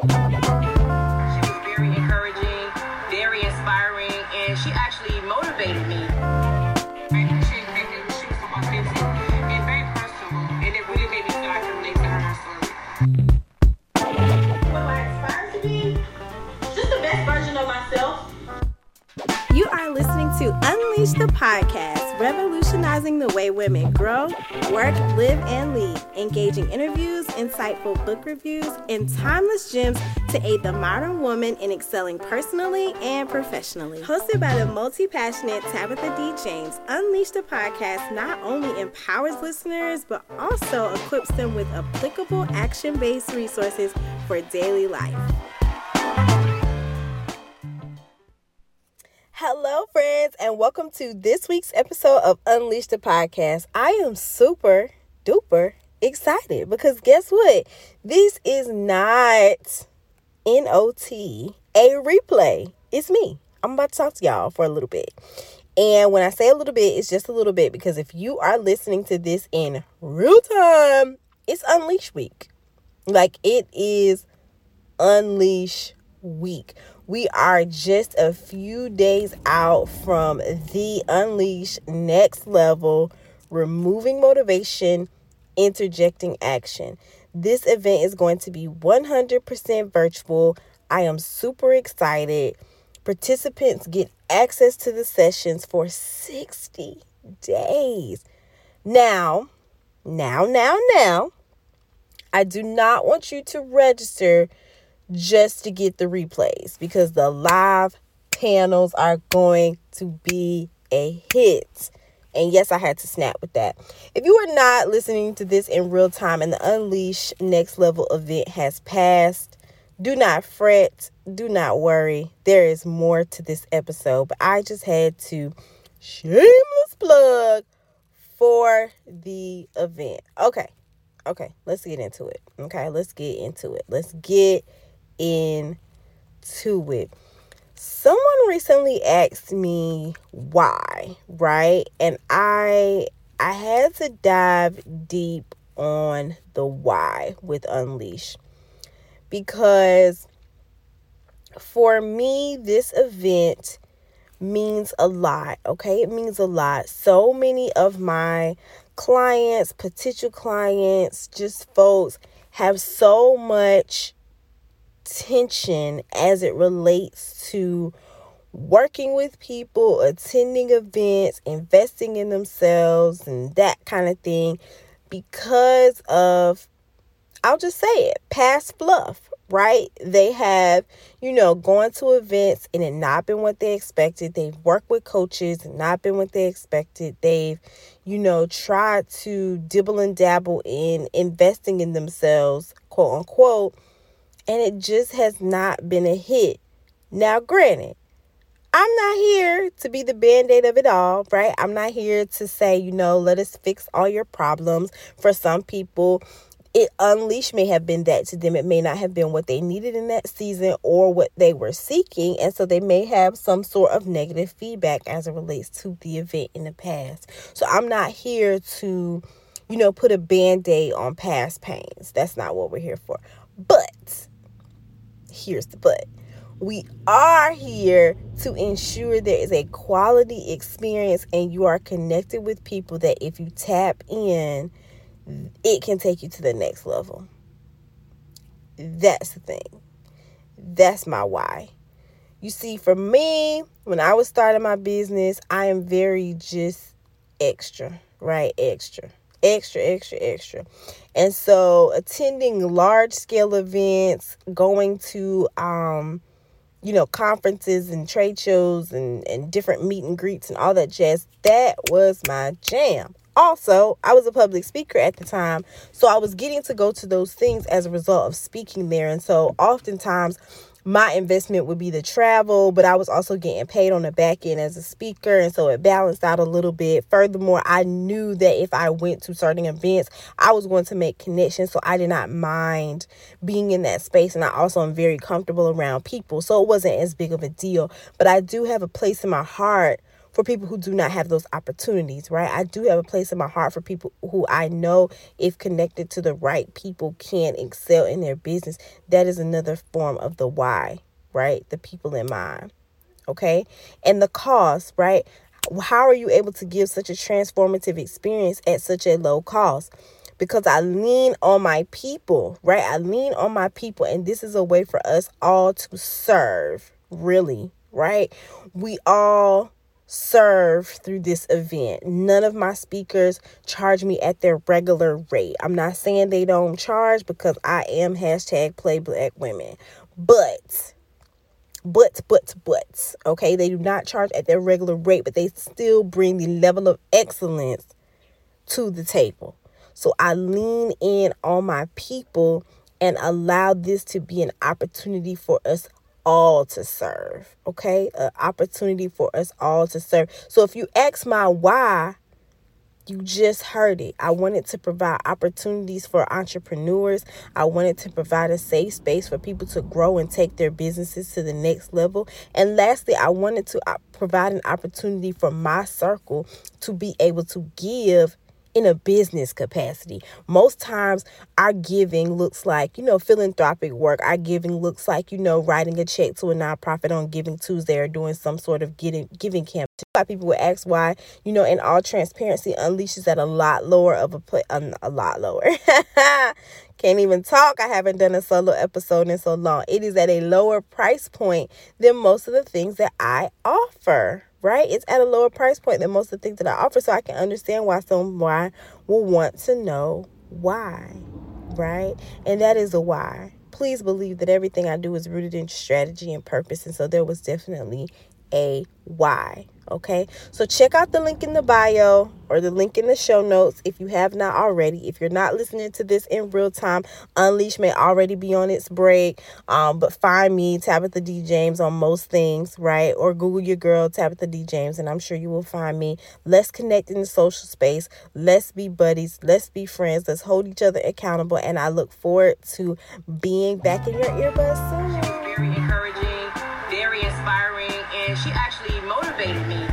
She Unleash the Podcast, revolutionizing the way women grow, work, live, and lead, engaging interviews, insightful book reviews, and timeless gems to aid the modern woman in excelling personally and professionally. Hosted by the multi passionate Tabitha D. James, Unleash the Podcast not only empowers listeners, but also equips them with applicable action based resources for daily life. Hello, friends, and welcome to this week's episode of Unleash the Podcast. I am super duper excited because guess what? This is not NOT, a replay. It's me. I'm about to talk to y'all for a little bit. And when I say a little bit, it's just a little bit because if you are listening to this in real time, it's Unleash Week. Like it is Unleash Week. We are just a few days out from the Unleash Next Level, removing motivation, interjecting action. This event is going to be 100% virtual. I am super excited. Participants get access to the sessions for 60 days. Now, now, now, now, I do not want you to register just to get the replays because the live panels are going to be a hit. And yes, I had to snap with that. If you are not listening to this in real time and the Unleash Next Level event has passed, do not fret, do not worry. There is more to this episode, but I just had to shameless plug for the event. Okay. Okay, let's get into it. Okay, let's get into it. Let's get into it. Someone recently asked me why, right? And I I had to dive deep on the why with Unleash because for me this event means a lot, okay? It means a lot. So many of my clients, potential clients, just folks have so much tension as it relates to working with people, attending events, investing in themselves, and that kind of thing because of, I'll just say it, past fluff, right? They have, you know, gone to events and it not been what they expected. They've worked with coaches and not been what they expected. They've, you know, tried to dibble and dabble in investing in themselves, quote unquote and it just has not been a hit. Now, granted, I'm not here to be the band aid of it all, right? I'm not here to say, you know, let us fix all your problems. For some people, it unleash may have been that to them. It may not have been what they needed in that season or what they were seeking. And so they may have some sort of negative feedback as it relates to the event in the past. So I'm not here to, you know, put a band aid on past pains. That's not what we're here for. But here's the but. We are here to ensure there is a quality experience and you are connected with people that if you tap in, it can take you to the next level. That's the thing. That's my why. You see, for me, when I was starting my business, I am very just extra, right? Extra extra, extra, extra. And so attending large scale events, going to um, you know, conferences and trade shows and, and different meet and greets and all that jazz, that was my jam. Also, I was a public speaker at the time, so I was getting to go to those things as a result of speaking there. And so oftentimes my investment would be the travel, but I was also getting paid on the back end as a speaker. And so it balanced out a little bit. Furthermore, I knew that if I went to certain events, I was going to make connections. So I did not mind being in that space. And I also am very comfortable around people. So it wasn't as big of a deal. But I do have a place in my heart for people who do not have those opportunities, right? I do have a place in my heart for people who I know, if connected to the right people, can excel in their business. That is another form of the why, right? The people in mind, okay? And the cost, right? How are you able to give such a transformative experience at such a low cost? because I lean on my people, right? I lean on my people, and this is a way for us all to serve, really, right? We all serve through this event. None of my speakers charge me at their regular rate. I'm not saying they don't charge because I am hashtag pay black women, but but but but okay they do not charge at their regular rate but they still bring the level of excellence to the table so I lean in on my people and allow this to be an opportunity for us all to serve. Okay? An opportunity for us all to serve. So if you ask my why, you just heard it. I wanted to provide opportunities for entrepreneurs. I wanted to provide a safe space for people to grow and take their businesses to the next level. And lastly, I wanted to uh, provide an opportunity for my circle to be able to give in a business capacity. Most times, our giving looks like, you know, philanthropic work. Our giving looks like, you know, writing a check to a nonprofit on Giving Tuesday or doing some sort of giving, giving camp. A lot of people will ask why, you know, in all transparency, Unleashed is at a lot lower of a play, um, a lot lower. Can't even talk. I haven't done a solo episode in so long. It is at a lower price point than most of the things that I offer right? It's at a lower price point than most of the things that I offer. So I can understand why someone will want to know why, right? And that is a why. Please believe that everything I do is rooted in strategy and purpose. And so there was definitely a why. Okay, so check out the link in the bio or the link in the show notes if you have not already. If you're not listening to this in real time, Unleash may already be on its break. Um, but find me, Tabitha D. James, on most things, right? Or Google your girl, Tabitha D. James, and I'm sure you will find me. Let's connect in the social space. Let's be buddies. Let's be friends. Let's hold each other accountable. And I look forward to being back in your earbuds soon. Motivated me